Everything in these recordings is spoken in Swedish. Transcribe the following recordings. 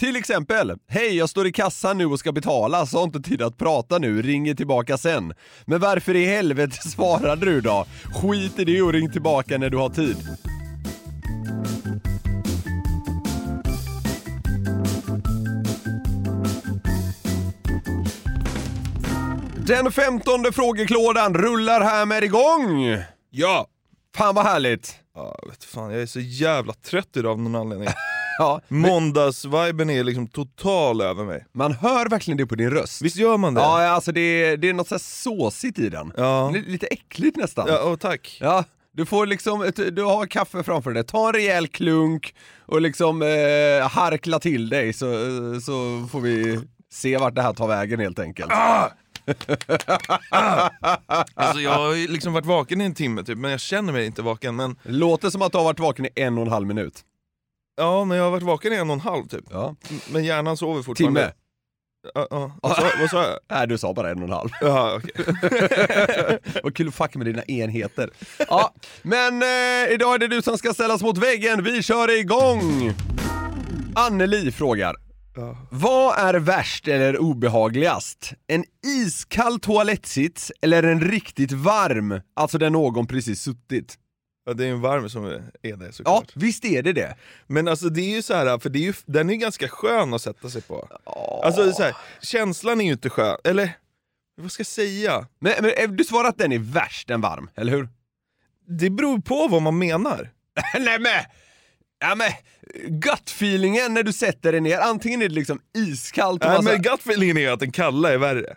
Till exempel, hej jag står i kassan nu och ska betala så har inte tid att prata nu, ringer tillbaka sen. Men varför i helvete svarade du då? Skit i det och ring tillbaka när du har tid. Den femtonde frågeklådan rullar härmed igång! Ja! Fan vad härligt! Ja, vet fan, jag är så jävla trött idag av någon anledning. Ja, Måndagsviben är liksom total över mig. man hör verkligen det på din röst. Visst gör man det? Ja, alltså det är, det är något så såsigt i den. Ja. Li- Lite äckligt nästan. Ja, åh, tack. Ja, du får liksom, du har kaffe framför dig, ta en rejäl klunk och liksom eh, harkla till dig så, så får vi se vart det här tar vägen helt enkelt. Alltså jag har liksom varit vaken i en timme typ, men jag känner mig inte vaken. Men Låter som att du har varit vaken i en och en halv minut. Ja, men jag har varit vaken i en och en halv typ. Ja. Men hjärnan sover fortfarande. Timme? Ja, ja. Vad, sa, vad sa jag? Nej, du sa bara en och en halv. Jaha, okej. Vad kul att fucka med dina enheter. Ja, men eh, idag är det du som ska ställas mot väggen. Vi kör igång! Anneli frågar. Ja. Vad är värst eller obehagligast? En iskall toalettsits eller en riktigt varm, alltså där någon precis suttit? Ja, det är en varm som är det Ja, såklart. visst är det det. Men alltså det är ju så här, för det är ju, den är ganska skön att sätta sig på. Alltså så här, känslan är ju inte skön, eller vad ska jag säga? Men, men eh, du svarar att den är värst än varm, eller hur? Det beror på vad man menar. Nej men! Ja men, gut-feelingen när du sätter dig ner, antingen är det liksom iskallt och Nej, så men gut-feelingen är ju att den kalla är värre.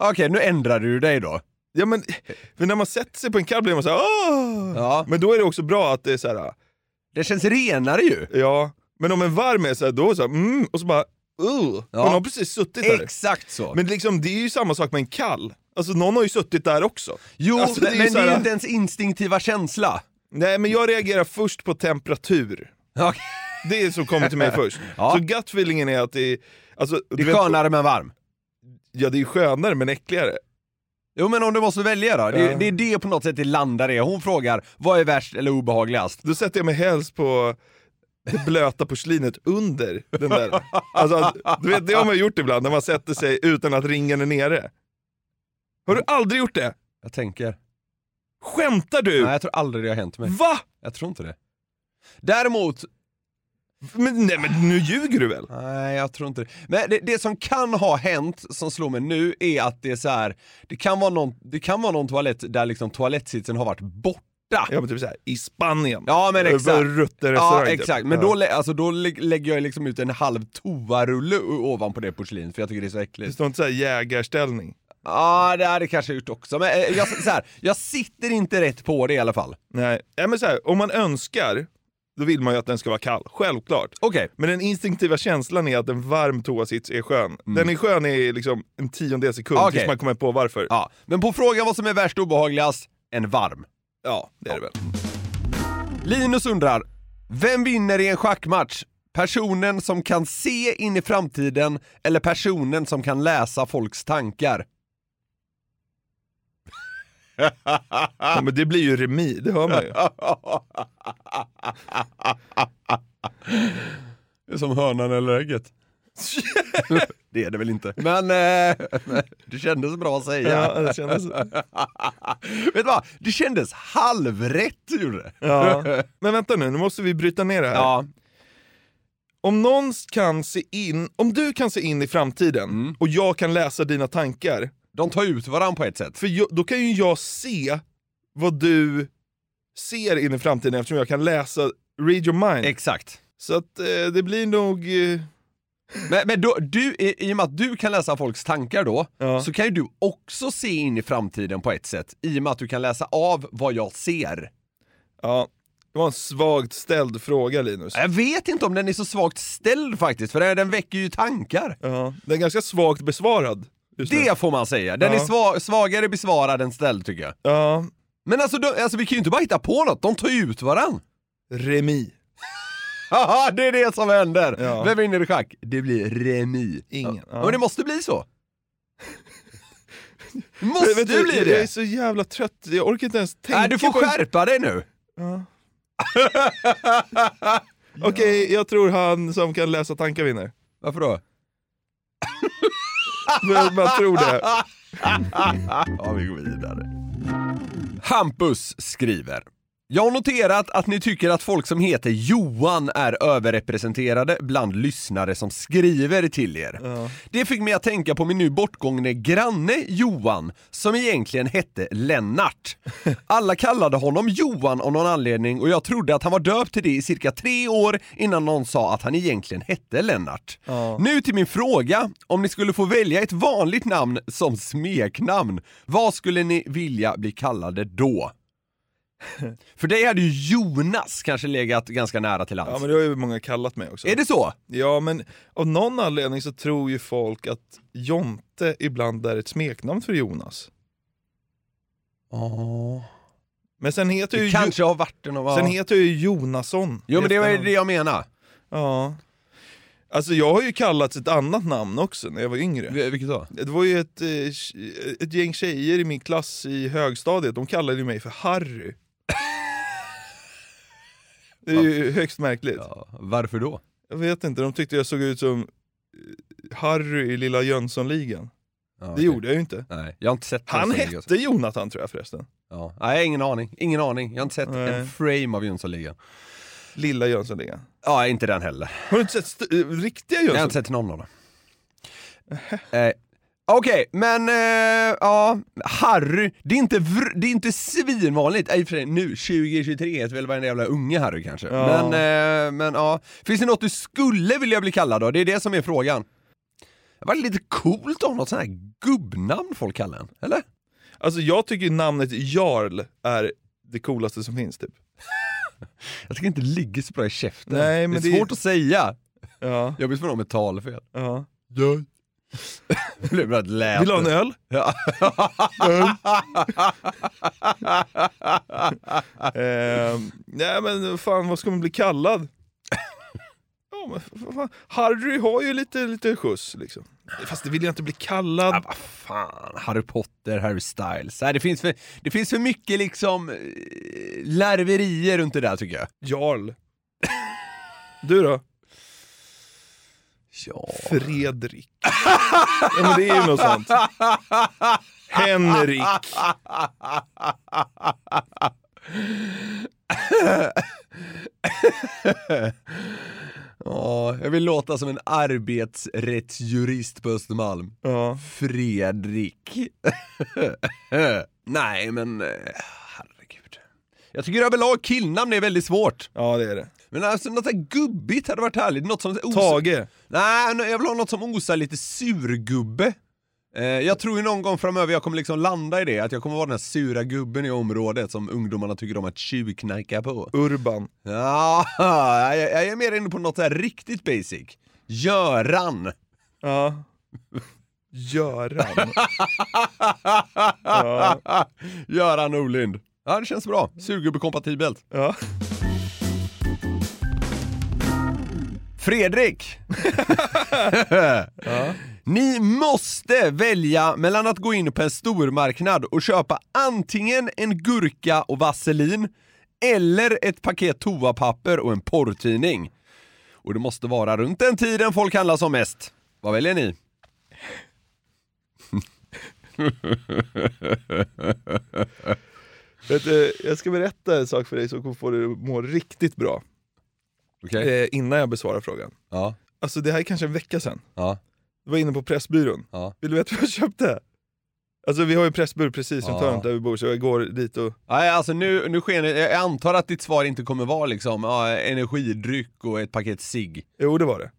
Okej, nu ändrar du dig då. Ja men, för när man sätter sig på en kall blir man såhär Åh! Ja. Men då är det också bra att det är såhär, Det känns renare ju. ja. Men om en varm är såhär, då är det såhär, mm, och så bara, uh. Ja. Man har precis suttit där. Exakt så. Men liksom, det är ju samma sak med en kall. Alltså någon har ju suttit där också. jo, alltså, det är men, men det är ju inte ens instinktiva känsla. Nej men jag reagerar först på temperatur. Okej. Det är som kommer till mig först. Ja. Så gut-feelingen är att det är, alltså, Det är vet- skönare men varm. Ja det är skönare men äckligare. Jo men om du måste välja då? Det, det är det på något sätt det landar i. Hon frågar, vad är värst eller obehagligast? Då sätter jag mig helst på det blöta porslinet under den där. Alltså, du vet, det har man gjort ibland när man sätter sig utan att ringen är nere. Har du aldrig gjort det? Jag tänker. Skämtar du? Nej jag tror aldrig det har hänt mig. Va? Jag tror inte det. Däremot, Men, nej men nu ljuger du väl? nej jag tror inte det. Men det, det som kan ha hänt, som slår mig nu, är att det är så här. det kan vara någon, det kan vara någon toalett där liksom toalettsitsen har varit borta. Ja men typ såhär, i Spanien. Ja men exakt. Rutterrestaurang, Ja typ. exakt, men Ja. då, alltså, då lä- lägger jag liksom ut en halv toarulle ovanpå det porslinet för jag tycker det är så Det äckligt. står inte såhär jägarställning. Ja det hade jag kanske gjort också, men eh, jag, så här, jag sitter inte rätt på det i alla fall. Nej, ja, men så här, om man önskar, då vill man ju att den ska vara kall. Självklart. Okej. Men den instinktiva känslan är att en varm toasits är skön. Den är skön i liksom en tiondel sekund Mm. Okej. tills man kommer på varför. Ja, men på frågan vad som är värst obehagligast, en varm. Ja, det är det väl. Linus undrar, vem vinner i en schackmatch? Personen som kan se in i framtiden eller personen som kan läsa folks tankar? Ja, men det blir ju remis, det hör man ju. Det är som hönan eller ägget. det är det väl inte. Men eh, det kändes bra att säga. Ja, det kändes... Vet du vad? Det kändes halvrätt gjorde det. ja. Men vänta nu, nu måste vi bryta ner det här. Ja. Om någon kan se in, om du kan se in i framtiden Mm. och jag kan läsa dina tankar, De tar ut varandra på ett sätt. för jag, då kan ju jag se vad du ser in i framtiden eftersom jag kan läsa, read your mind. Exakt. Så att eh, det blir nog... Eh, Men, men då, du, i, i och med att du kan läsa folks tankar då, Ja. så kan ju du också se in i framtiden på ett sätt. I och med att du kan läsa av vad jag ser. ja, det var en svagt ställd fråga Linus. Jag vet inte om den är så svagt ställd faktiskt, för den väcker ju tankar. Ja, den är ganska svagt besvarad. Det får man säga. Den Ja. är sva, svagare besvarad än ställd tycker jag. Ja, Men alltså, de, alltså vi kan ju inte bara hitta på något, de tar ju ut varann. remi. Haha, det är det som händer! Ja. Vem vinner i schack? Det blir remi. Ingen, Ja. Och det måste bli så. Det måste Vet du, bli jag, jag är det! så jävla trött, jag orkar inte ens tänka Nej, du får på... skärpa dig nu. Ja. Okej, jag tror han som kan läsa tankar vinner. Varför då? Men Man tror det. ja, vi går vidare. Hampus skriver. Jag har noterat att ni tycker att folk som heter Johan är överrepresenterade bland lyssnare som skriver till er. Det fick mig att tänka på min nu bortgångne granne Johan, som egentligen hette Lennart. Alla kallade honom Johan av någon anledning och jag trodde att han var döpt till det i cirka tre år innan någon sa att han egentligen hette Lennart. Nu till min fråga, om ni skulle få välja ett vanligt namn som smeknamn, vad skulle ni vilja bli kallade då? För dig hade ju Jonas kanske legat ganska nära till Ja hands. men det har ju många kallat mig också. Är det så? Ja men av någon anledning så tror ju folk att Jonte ibland är ett smeknamn för Jonas. Ja. Men sen heter ju, Det kanske har varit en Jo- sen heter jag ju Jonasson. Jo men det var ju det jag menar. Ja. Alltså jag har ju kallats ett annat namn också när jag var yngre. Vilket då? Det var ju ett, eh, ett gäng tjejer i min klass i högstadiet, de kallade ju mig för Harry. Det är ju högst märkligt. Ja, varför då? Jag vet inte, de tyckte jag såg ut som eh, Harry i Lilla Jönssonligan. Ja, Det okej. gjorde jag ju inte. Nej, jag har inte sett Han Jönssonligan. hette Jonathan tror jag förresten. Ja. Nej, ingen aning. Ingen aning. Jag har inte sett Nej. en frame av Jönssonligan. Lilla Jönssonligan. Ja, inte den heller. Har du inte sett eh, riktiga Jag har inte sett någon av dem. Eh, Okej, men eh, ja, Harry, det är inte, vr- det är inte svinvanligt, Nej, för nu 2023 heter väl varenda jävla unge Harry kanske. Ja. Men, eh, men ja, finns det något du skulle vilja bli kallad då? Det är det som är frågan. Det var lite coolt att ha något sånt här gubbnamn folk kallar en, eller? Alltså jag tycker namnet Jarl är det coolaste som finns typ. Jag tycker inte det ligger så bra i käften. Nej, men det är det- svårt att säga. Ja. Jag blir förvånad med talfel. ja. Ja. Det blev bara ett läte. Vill du ha en öl? Ja. Ehm, nej men fan, vad ska man bli kallad? ja, men, vad fan. Harry har ju lite, lite skjuts liksom. Fast det vill jag inte bli kallad. Ja, vad fan, Harry Potter, Harry Styles. Nej, det, finns för, det finns för mycket liksom eh, larverier runt det där tycker jag. Jarl. Du då? Ja. Fredrik. ja men det är ju något sånt. Henrik. Ja, jag vill låta som en arbetsrättsjurist på Östermalm. Ja. Fredrik. Nej, men eh, herregud. Jag tycker överlag killnamn är väldigt svårt. ja, det är det. Men alltså något där gubbigt hade varit härligt. Något som osar... Tage. Nej, jag vill ha något som osar lite surgubbe. Eh, jag tror ju någon gång framöver jag kommer liksom landa i det, att jag kommer vara den här sura gubben i området som ungdomarna tycker om att tjuvknarka på. Urban. Ja, jag, jag är mer inne på något här riktigt basic. Göran. Ja. Göran. ja. Göran Norlind. Ja, det känns bra. Surgubbe-kompatibelt. Ja. Fredrik! Ni måste välja mellan att gå in på en stormarknad och köpa antingen en gurka och vaselin eller ett paket toapapper och en porrtidning. Och det måste vara runt den tiden folk handlar som mest. Vad väljer ni? Vet du, jag ska berätta en sak för dig som kommer få dig att må riktigt bra. Okej. eh, innan jag besvarar frågan. Ja. Alltså det här är kanske en vecka sedan. Ja. Jag var inne på Pressbyrån. Ja. Vill du veta vad jag köpte? Alltså vi har ju en pressbyrå precis runt hörnet där vi bor, så jag går dit och... Nej, alltså nu, nu sker det, jag antar att ditt svar inte kommer vara liksom ja, energidryck och ett paket cigg. Jo det var det.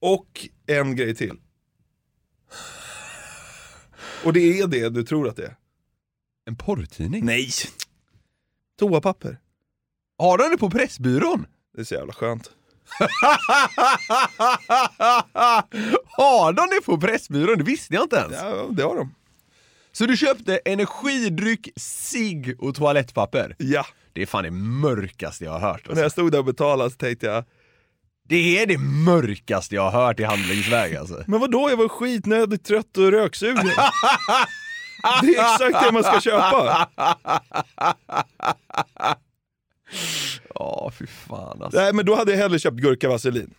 Och en grej till. Och det är det du tror att det är. En porrtidning? Nej! Toapapper. Har de det på Pressbyrån? Det är så jävla skönt. har de det på Pressbyrån? Det visste jag inte ens. Ja, det har de. Så du köpte energidryck, cigg och toalettpapper? Ja. Det är fan det mörkaste jag har hört. Och när Alltså. jag stod där och betalade så tänkte jag, Det är det mörkaste jag har hört i handlingsväg alltså. men vadå jag var skitnödig, trött och röksugen. det är exakt det man ska köpa. Ja, fy fan alltså. Nej men då hade jag hellre köpt gurkavaselin.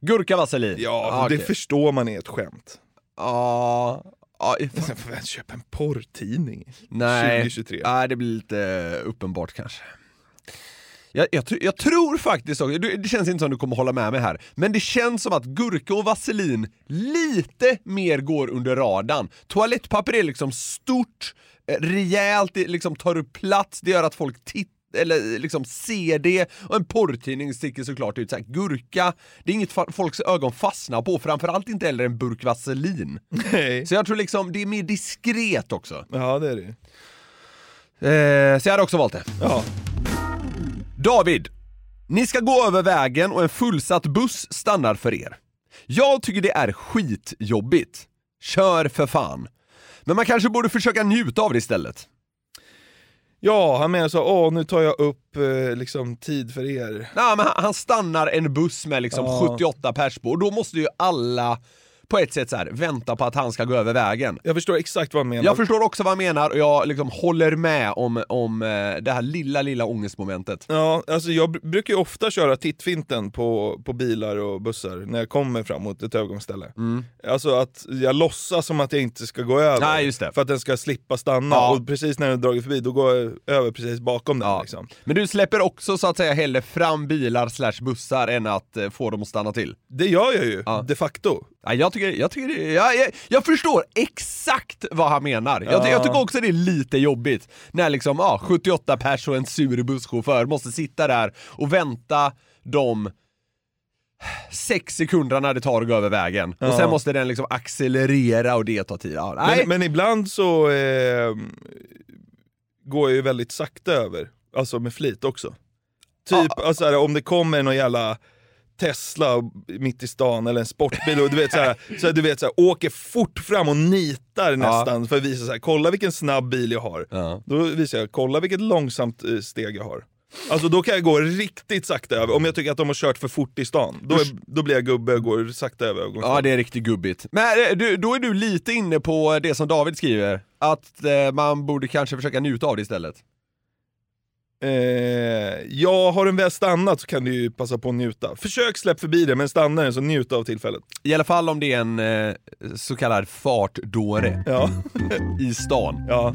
Gurkavaselin? Ja, okej. det förstår man är ett skämt. Ja, ja, Vem köper en porrtidning? nej. 2023. Nej, det blir lite uppenbart kanske. Jag, jag, jag tror faktiskt också, det det känns inte som du kommer hålla med mig här, men det känns som att gurka och vaselin lite mer går under radarn. Toalettpapper är liksom stort, eh, rejält, det liksom tar upp plats, det gör att folk tittar eller liksom det, och en porrtidning sticker såklart ut. Så här, gurka, det är inget folks ögon fastnar på, framförallt inte heller en burk vaselin. Nej. Så jag tror liksom, det är mer diskret också. Ja det är det Eh, så jag hade också valt det. Ja. David! Ni ska gå över vägen och en fullsatt buss stannar för er. Jag tycker det är skitjobbigt. Kör för fan. Men man kanske borde försöka njuta av det istället. Ja, han menar så, åh nu tar jag upp eh, liksom tid för er. Nej, men han- han stannar en buss med liksom Ja. 78 pers på och då måste ju alla på ett sätt så här, vänta på att han ska gå över vägen. Jag förstår exakt vad han menar. Jag förstår också vad han menar och jag liksom håller med om, om eh, det här lilla, lilla ångestmomentet. Ja, alltså jag br- brukar ju ofta köra tittfinten på, på bilar och bussar när jag kommer fram mot ett övergångsställe. Alltså att jag låtsas som att jag inte ska gå över. Mm. Nej, just det. För att den ska slippa stanna. Ja. Och precis när den dragit förbi, då går jag över precis bakom den. Ja. Liksom. Men du släpper också så att säga hellre fram bilar slash bussar än att eh, få dem att stanna till? Det gör jag ju, Ja. de facto. Ja, jag, tycker, jag, tycker jag, jag, jag förstår exakt vad han menar. Jag, Ja. jag tycker också det är lite jobbigt när liksom, ja, 78 pers och en sur busschaufför måste sitta där och vänta de sex sekunderna det tar att gå över vägen. Och Ja. sen måste den liksom accelerera och det tar tid. Ja. Men, men ibland så eh, går jag ju väldigt sakta över, alltså med flit också. Typ alltså, här, om det kommer någon jävla Tesla mitt i stan eller en sportbil och du vet, så här, så du vet så här, åker fort fram och nitar nästan för att visa så här, kolla vilken snabb bil jag har. Ja. Då visar jag, kolla vilket långsamt eh, steg jag har. Alltså då kan jag gå riktigt sakta över, om jag tycker att de har kört för fort i stan. Då, är, då blir jag gubbe och går sakta över övergångsstället. Ja, det är riktigt gubbigt. Men eh, du, då är du lite inne på det som David skriver, att eh, man borde kanske försöka njuta av det istället. Eh, ja, har den väl stannat så kan du ju passa på att njuta. Försök släpp förbi det, men stannar den så njut av tillfället. I alla fall om det är en eh, så kallad fartdåre Ja, i stan. ja.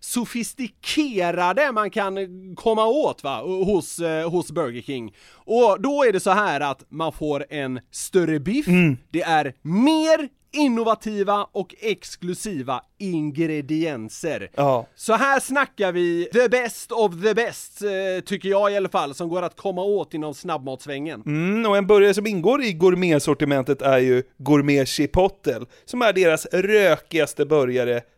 sofistikerade man kan komma åt va, hos, eh, hos Burger King. Och då är det så här att man får en större biff, det är mer innovativa och exklusiva ingredienser. Ja. Så här snackar vi the best of the best, eh, tycker jag i alla fall, som går att komma åt inom snabbmatsvängen. Mm, och en burgare som ingår i gourmetsortimentet är ju Gourmet Chipotle, som är deras rökigaste burgare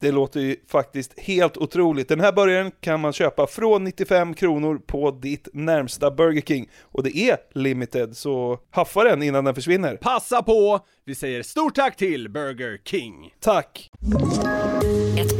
Det låter ju faktiskt helt otroligt. Den här burgaren kan man köpa från 95 kronor på ditt närmsta Burger King. Och det är limited, så haffa den innan den försvinner. Passa på! Vi säger stort tack till Burger King. Tack! Ett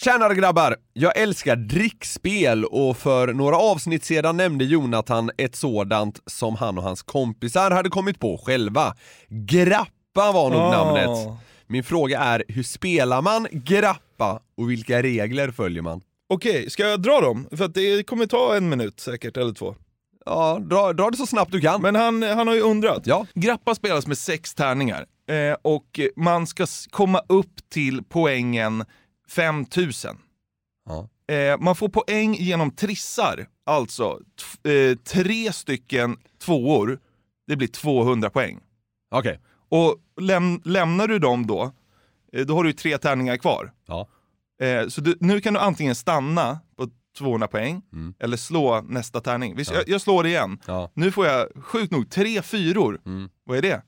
Tjänare grabbar! Jag älskar drickspel och för några avsnitt sedan nämnde Jonathan ett sådant som han och hans kompisar hade kommit på själva. Grappa var nog Ah. namnet. Min fråga är, hur spelar man grappa och vilka regler följer man? Okej, ska jag dra dem? För att det kommer ta en minut säkert, eller två. Ja, dra, dra det så snabbt du kan. Men han, han har ju undrat. Ja. Grappa spelas med sex tärningar eh, och man ska komma upp till poängen 5000. Ja. Eh, man får poäng genom trissar, alltså eh, tre stycken tvåor, det blir 200 poäng. Okej. Och läm- lämnar du dem då, eh, då har du tre tärningar kvar. Ja. Eh, så du, nu kan du antingen stanna på 200 poäng, Mm. eller slå nästa tärning. Visst, Ja. jag, jag slår igen. Ja. Nu får jag, sjukt nog, tre fyror. Mm. Vad är det?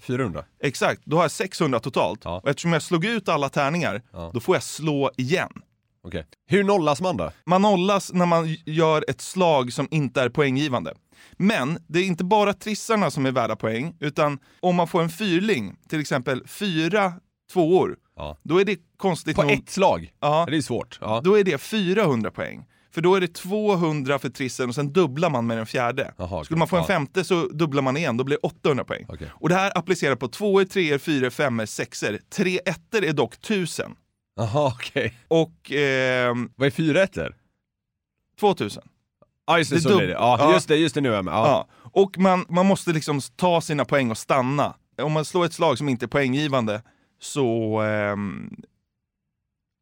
400. Exakt, då har jag 600 totalt. Ja. Och eftersom jag slog ut alla tärningar, Ja. då får jag slå igen. Okej. Hur nollas man då? Man nollas när man gör ett slag som inte är poänggivande. Men det är inte bara trissarna som är värda poäng, utan om man får en fyrling, till exempel fyra tvåor, Ja. då är det konstigt På nog... ett slag? Ja, Det är svårt. Ja. då är det 400 poäng. För då är det 200 för trissen och sen dubblar man med den fjärde. Okej. Skulle man få en femte så dubblar man igen, då blir det 800 poäng. Okej. Och det här applicerar på tvåor, treor, fyror, femmor, sexor. Tre ettor är dock 1000. Jaha, okej. Och ehm, Vad är fyra ettor? 2000. Ja just det, Det så blir det. Ja, Ja. just det, just det nu är jag med. Ja. Och man, man måste liksom ta sina poäng och stanna. Om man slår ett slag som inte är poänggivande så, ehm,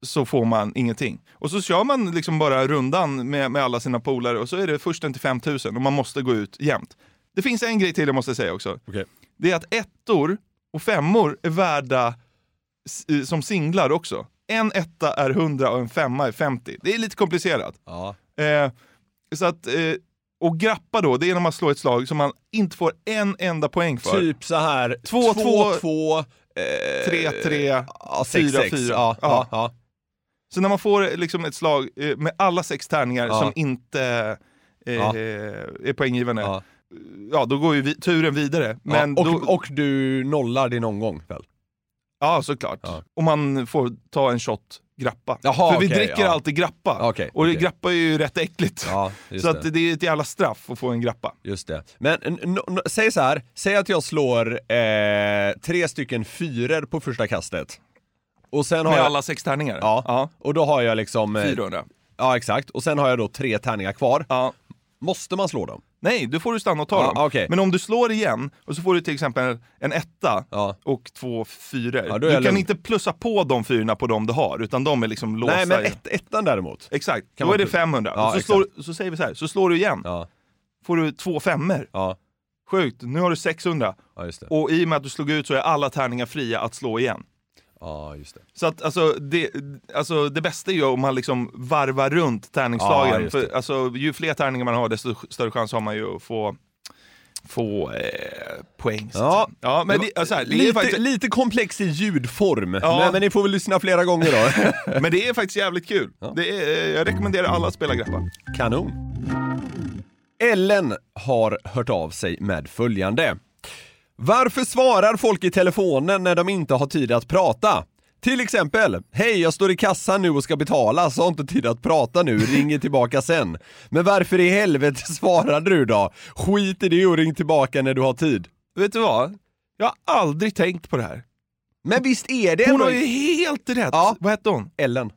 så får man ingenting. Och så kör man liksom bara rundan med, med alla sina polare och så är det försten till 5000 och man måste gå ut jämt. Det finns en grej till jag måste säga också. Okay. Det är att ettor och femmor är värda eh, som singlar också. En etta är 100 och en femma är 50. Det är lite komplicerat. Ja. Eh, så att, eh, och grappa då, det är när man slår ett slag som man inte får en enda poäng för. Typ så här 2-2, 3-3, 4-4. Så när man får liksom ett slag eh, med alla sex tärningar Ja. som inte eh, Ja. är poänggivande, Ja. ja. då går ju vi, turen vidare. Men. Och, då, och du nollar din omgång väl? ja, såklart. Ja. Och man får ta en shot grappa. Jaha, För vi okej, dricker alltid grappa. Okej, och okej. grappa är ju rätt äckligt. Så det. det är ett jävla straff att få en grappa. Just det. Men säg så här, säg att jag slår eh, tre stycken fyror på första kastet. Och sen har Med jag... alla sex tärningar. Ja. ja. Och då har jag liksom... eh, 400. Ja, exakt. Och sen har jag då tre tärningar kvar. Ja. Måste man slå dem? Nej, då får du stanna och ta Ja, dem. okej. Men om du slår igen och så får du till exempel en etta Ja. och två fyror. Ja, du kan lugn. inte plussa på de fyrorna på de du har, utan de är liksom låsta. Nej, men ett, ettan däremot. Exakt, Kan då är det plus- 500. Ja, och så, slår, så säger vi så här, så slår du igen. Får du två femmor. ja, Sjukt, nu har du 600. ja just det. Och i och med att du slog ut så är alla tärningar fria att slå igen. Ja, just det. Så att alltså det, alltså, det bästa är ju om man liksom varvar runt Ja, tärningsslagen. just För alltså, ju fler tärningar man har desto större chans har man ju att få, få eh, poäng. Ja. ja men det, alltså, här, det är lite, faktiskt, lite komplex i ljudform, Ja. men, men ni får väl lyssna flera gånger då. men det är faktiskt jävligt kul. Det är, jag rekommenderar alla att spela grappa. Kanon. Ellen har hört av sig med följande. Varför svarar folk i telefonen när de inte har tid att prata? Till exempel, hej jag står i kassan nu och ska betala, så har inte tid att prata nu, ringer tillbaka sen. Men varför i helvete svarade du då? Skit i det och ring tillbaka när du har tid. Vet du vad? Jag har aldrig tänkt på det här. Men visst är det Hon ändå... har ju helt rätt. Ja. Vad hette hon? Ellen.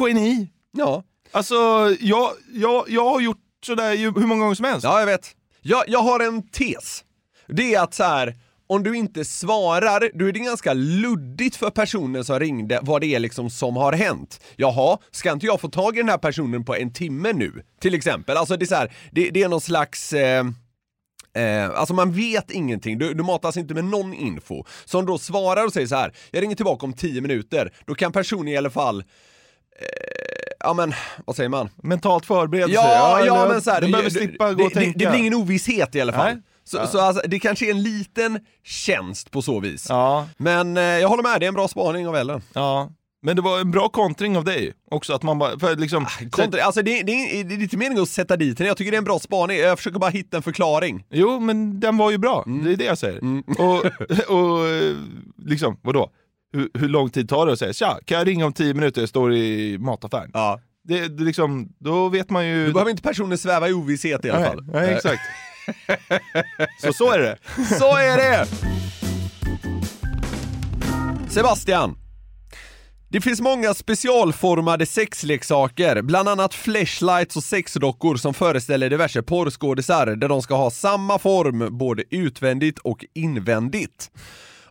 Geni. Ja. Alltså, jag, jag, jag har gjort sådär ju hur många gånger som helst. Ja, jag vet. Jag, jag har en tes. Det är att så här, om du inte svarar, då är det ganska luddigt för personen som ringde vad det är liksom som har hänt. Jaha, ska inte jag få tag i den här personen på en timme nu? Till exempel. Alltså det är så här, det, det är någon slags eh, Eh, alltså man vet ingenting, du, du matas inte med någon info. Så om då svarar och säger så här, jag ringer tillbaka om 10 minuter, då kan personen i alla fall eh, Ja men, vad säger man? Mentalt förberedelse. Ja, ja, eller- men så här, Du behöver det, slippa gå det, och det, tänka. det blir ingen ovisshet i alla fall. Nej. Så, Ja. så alltså, det kanske är en liten tjänst på så vis. Ja. Men eh, jag håller med, det är en bra spaning av Ellen. Ja. Men det var en bra kontring av dig också, att man bara, för liksom... Kontra, alltså det, det, är- det är inte meningen att sätta dit henne, jag tycker det är en bra spaning, jag försöker bara hitta en förklaring. Jo, men den var ju bra. Mm. Det är det jag säger. Och, och eh, liksom, vadå? Hur, hur lång tid tar det att säga tja, kan jag ringa om tio minuter, jag står i mataffären? Ja. Det, det liksom, då vet man ju... Du behöver inte personen sväva i ovisshet i alla nej, fall. Nej, exakt. så så är det. Så är det! Sebastian. Det finns många specialformade sexleksaker, bland annat flashlights och sexdockor som föreställer diverse porrskådisar där de ska ha samma form både utvändigt och invändigt.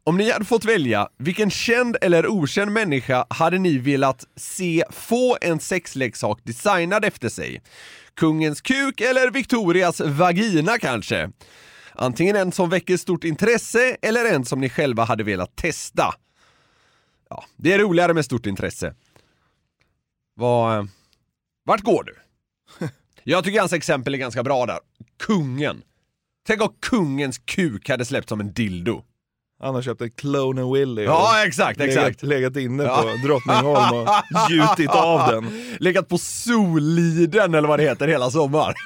Om ni hade fått välja, vilken känd eller okänd människa hade ni velat se få en sexleksak designad efter sig? Kungens kuk eller Victorias vagina kanske? Antingen en som väcker stort intresse eller en som ni själva hade velat testa. Ja, det är roligare med stort intresse. Vad... Vart går du? Jag tycker hans exempel är ganska bra där. Kungen. Tänk om kungens kuk hade släppts som en dildo. Han har köpt en Clone Willy och Ja, exakt, legat, exakt. legat inne Ja. på Drottningholm och gjutit av den. Legat på Soliden eller vad det heter hela sommaren.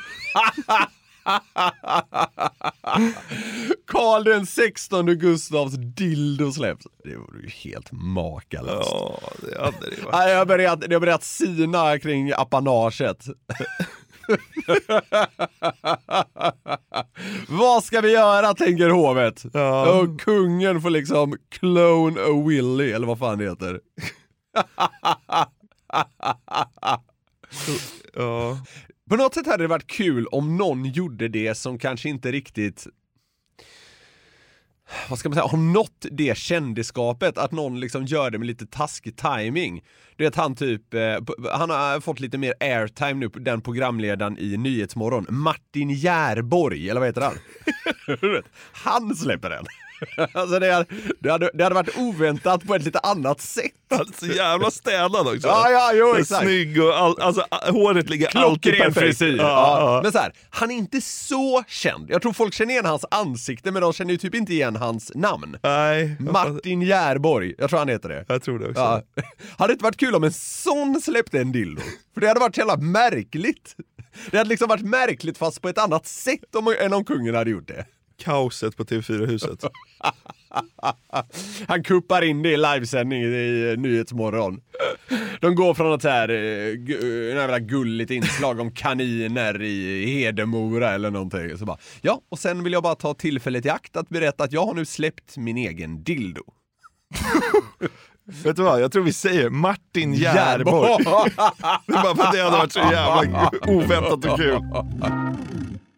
Karl den 16 Gustavs dildo släpps. Det vore ju helt makalöst. Ja, det hade det varit. Jag har börjat, det har börjat sina kring apanaget. Vad ska vi göra, tänker hovet? Ja. Och kungen får liksom clone a Willy, eller vad fan det heter. Ja. På något sätt hade det varit kul om någon gjorde det som kanske inte riktigt vad ska man säga, har nått det kändisskapet, att någon liksom gör det med lite taskig timing. Du vet han typ, eh, han har fått lite mer airtime nu, den programledaren i Nyhetsmorgon, Martin Järborg, eller vad heter han? Han släpper den. Alltså det hade, det, hade, det hade varit oväntat på ett lite annat sätt. Så jävla städad också. Ja, ja, jo, exakt. Snygg och all, alltså håret ligger alltid Klockren perfekt. frisyr. Ja, Ja, ja. Men så här, han är inte så känd. Jag tror folk känner igen hans ansikte men de känner ju typ inte igen hans namn. Nej, Martin Järborg, jag tror han heter det. jag tror det också. Ja. Hade det inte varit kul om en sån släppte en dildo? För det hade varit så jävla märkligt. Det hade liksom varit märkligt fast på ett annat sätt om, än om kungen hade gjort det. Kaoset på TV4-huset. Han kuppar in det i livesändning i Nyhetsmorgon. De går från något så här, eh, en jävla gulligt inslag om kaniner i Hedemora eller någonting. Så bara, ja, och sen vill jag bara ta tillfället i akt att berätta att jag har nu släppt min egen dildo. Vet du vad, jag tror vi säger Martin Järborg. det är bara för att det hade varit så jävla oväntat och kul.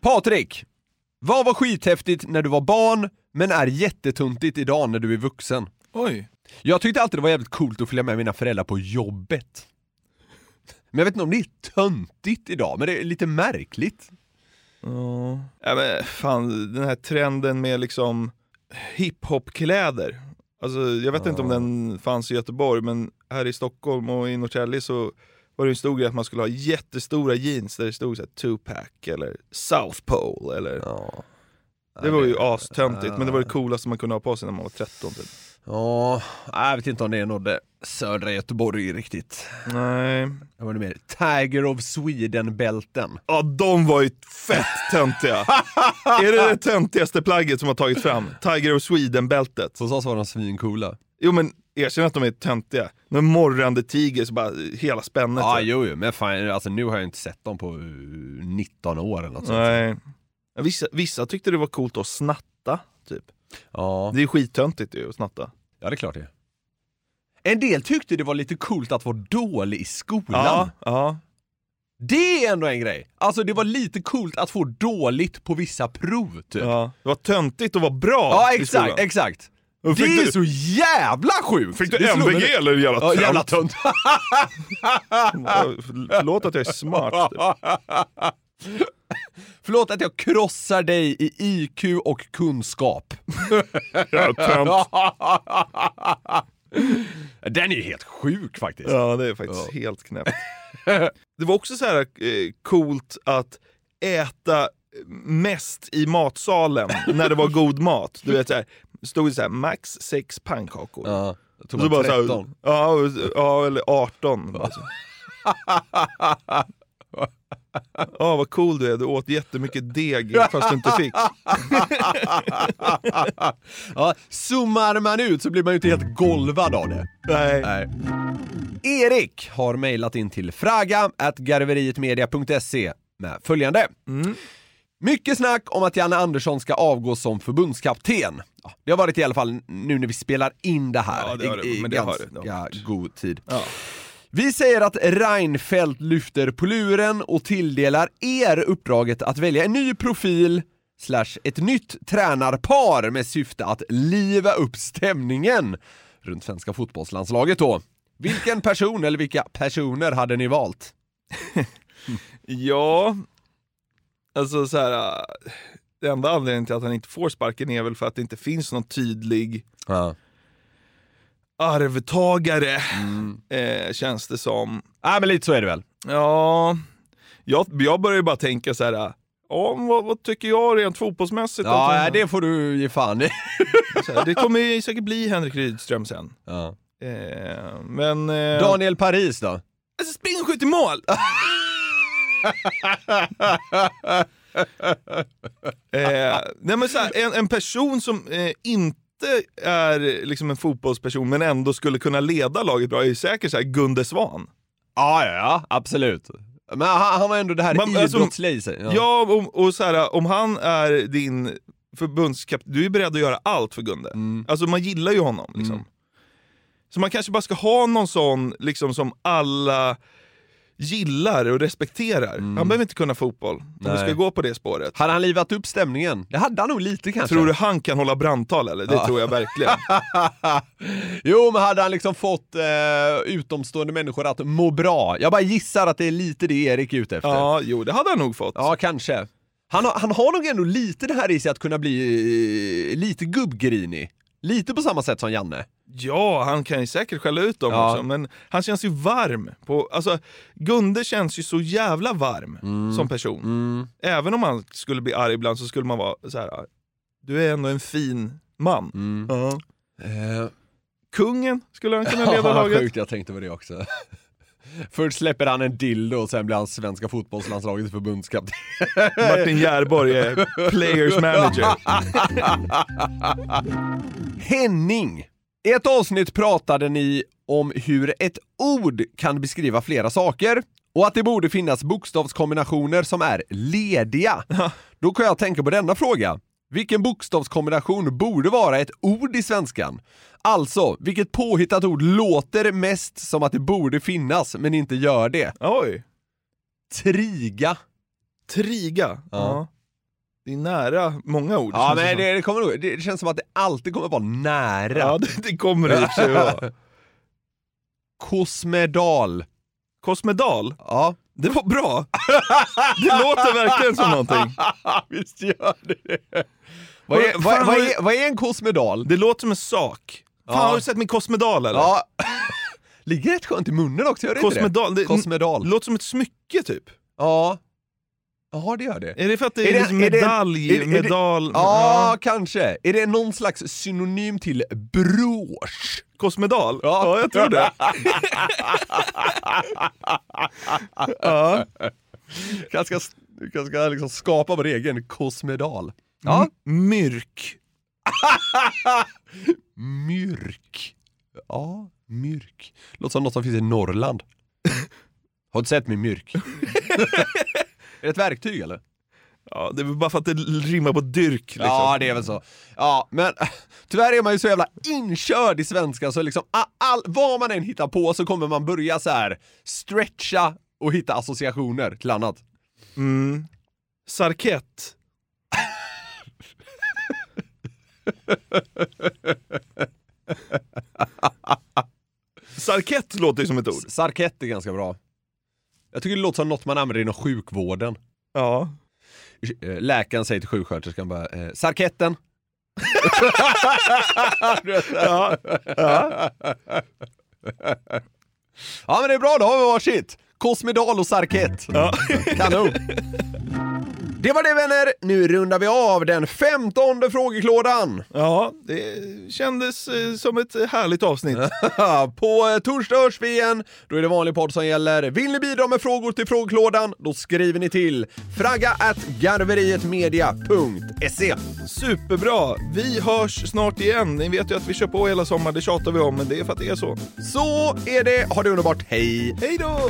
Patrik! Vad var skithäftigt när du var barn, men är jättetuntigt idag när du är vuxen? Oj. Jag tyckte alltid det var jävligt coolt att följa med mina föräldrar på jobbet. Men jag vet inte om det är töntigt idag, men det är lite märkligt. Ja. ja men fan, den här trenden med liksom hiphop-kläder. Alltså, jag vet inte om den fanns i Göteborg, men här i Stockholm och i Norrtälje så var det en stor grej att man skulle ha jättestora jeans där det stod så här Tupac eller South Pole eller... Det var ju astöntigt, men det var det coolaste man kunde ha på sig när man var 13 typ. Ja, jag vet inte om det nådde södra Göteborg riktigt. Nej. Det var det mer Tiger of Sweden-bälten. Ja, de var ju fett töntiga. är det det töntigaste plagget som har tagits fram? Tiger of Sweden-bältet. Hos oss var de svincoola. Jo men erkänn att de är töntiga. Någon morrande tiger, så bara hela spännet. Ja, jo, jo, men fan, alltså nu har jag inte sett dem på eh, 19 år eller något sånt. Nej. Vissa, vissa tyckte det var coolt att snatta, typ. Ja. Det är skittöntigt ju att snatta. ja, det är klart det. En del tyckte det var lite coolt att vara dålig i skolan. Ja, ja. Det är ändå en grej. Alltså det var lite coolt att få dåligt på vissa prov typ. Ja, det var töntigt att vara bra Ja, i exakt, skolan. exakt. Och Det fick är du- så jävla sjukt! Fick du Det slår mig MVG nu. eller jävla Ja, tönt? jävla tönt. Förlåt att jag är smart. Förlåt att jag krossar dig i IQ och kunskap. Ja. Den är ju helt sjuk faktiskt. Ja, det är faktiskt helt knäppt. Det var också så här eh, coolt att äta mest i matsalen när det var god mat. Du vet så här, stod det så här, max sex pannkakor. Ja, tog bara så här, 13. ja, ja, eller 18. Bara Ja, vad cool du är. Du åt jättemycket deg fast du inte fick. ja, zoomar man ut så blir man ju inte helt golvad av det. Nej. Erik har mejlat in till fraga at garverietmedia.se med följande. Mycket snack om att Janne Andersson ska avgå som förbundskapten. Ja, det har varit i alla fall nu när vi spelar in det här Ja, det det, i, i men det ganska god tid. Ja. Vi säger att Reinfeldt lyfter på luren och tilldelar er uppdraget att välja en ny profil slash ett nytt tränarpar med syfte att liva upp stämningen runt svenska fotbollslandslaget då. Vilken person eller vilka personer hade ni valt? Ja, alltså så här. äh, Det enda anledningen till att han inte får sparken är väl för att det inte finns någon tydlig Ja. Arvtagare, eh, känns det som. Nej men lite så är det väl. Ja, jag, jag börjar ju bara tänka så här. Ja, vad, vad tycker jag rent fotbollsmässigt? Ja, nej, det får du ge fan i. det kommer ju säkert bli Henrik Rydström sen. Ja. Eh, men... Eh, Daniel Paris då? Alltså, spring och skjut i mål! eh, nej men så här, en, en person som eh, inte är liksom en fotbollsperson men ändå skulle kunna leda laget bra är ju säkert så här Gunde Svan. Ja, ja, ja, absolut. Men han, han har ändå det här Man- alltså, idrottsliga i sig. Ja, och, och så här, om han är din förbundskapten, du är beredd att göra allt för Gunde. Mm. Alltså man gillar ju honom. Liksom. Så man kanske bara ska ha någon sån liksom, som alla gillar och respekterar. Han behöver inte kunna fotboll, om vi Mm. Nej. ska gå på det spåret. Hade han livat upp stämningen? Det hade han nog lite kanske. Tror du han kan hålla brandtal eller? Det Ja. tror jag verkligen. jo, men hade han liksom fått eh, utomstående människor att må bra? Jag bara gissar att det är lite det Erik är ute efter. Ja, jo det hade han nog fått. Ja, kanske. Han har, han har nog ändå lite det här i sig att kunna bli eh, lite gubbgrinig. Lite på samma sätt som Janne. Ja, han kan ju säkert skälla ut dem Ja. också, men han känns ju varm. På, alltså, Gunde känns ju så jävla varm Mm. som person. Även om han skulle bli arg ibland så skulle man vara så här. du är ändå en fin man. Mm. Ja. Eh, Kungen skulle han kunna leda laget. Sjukt, jag tänkte på det också. Först släpper han en dildo och sen blir han svenska fotbollslandslagets förbundskapten. Martin Järborg är players manager. Henning! I ett avsnitt pratade ni om hur ett ord kan beskriva flera saker och att det borde finnas bokstavskombinationer som är lediga. Då kan jag tänka på denna fråga. Vilken bokstavskombination borde vara ett ord i svenskan? Alltså, vilket påhittat ord låter mest som att det borde finnas men inte gör det? Oj. Triga. Triga. Ja. Det är nära många ord. Ja, som. det, det, kommer nog, det, det känns som att det alltid kommer vara nära. Ja, det, det kommer det i och för sig vara. Kosmedal. Kosmedal? Ja. Det var bra. Det låter verkligen som någonting. Visst gör det det. Vad är, Fan, vad, vad, du- är, vad är en kosmedal? Det låter som en sak. Fan, Ja. har du sett min kosmedal eller? Ja. Ligger rätt skönt i munnen också, gör det inte det- det? Kosmedal. Låter som ett smycke typ. Ja. Ja, det gör det. Är det för att det är, liksom det- medalj, är det- är det- medal? Ja, kanske. Är det någon slags synonym till brosch? Kosmedal? Ja. Ja, jag tror det. ja. Kanske ska, kanske ska liksom skapa vår egen kosmedal. Ja. M- Myrk. Myrk. Ja, myrk. Låter som något som finns i Norrland. Har du sett min myrk? Är det ett verktyg eller? Ja, det är väl bara för att det rimmar på dyrk. Liksom. Ja, det är väl så. Ja, men tyvärr är man ju så jävla inkörd i svenska så liksom all, vad man än hittar på så kommer man börja så här stretcha och hitta associationer till annat. Mm. Sarkett. Sarkett låter ju som ett ord. Sarkett är ganska bra. Jag tycker det låter som något man använder inom sjukvården. Ja. Eh, Läkaren säger till sjuksköterskan bara, eh, sarketten. ja. ja. Ja men det är bra, då har vi varsitt. Kosmedal och Sarkett. Ja. Kanon. Det var det vänner, nu rundar vi av den femtonde frågeklådan. Ja, det kändes eh, som ett härligt avsnitt. På eh, torsdag hörs vi igen, då är det vanlig podd som gäller. Vill ni bidra med frågor till frågeklådan, då skriver ni till fragga garverietmedia.se. Superbra! Vi hörs snart igen. Ni vet ju att vi kör på hela sommaren, det tjatar vi om, men det är för att det är så. Så är det, ha det underbart, hej! Hej då!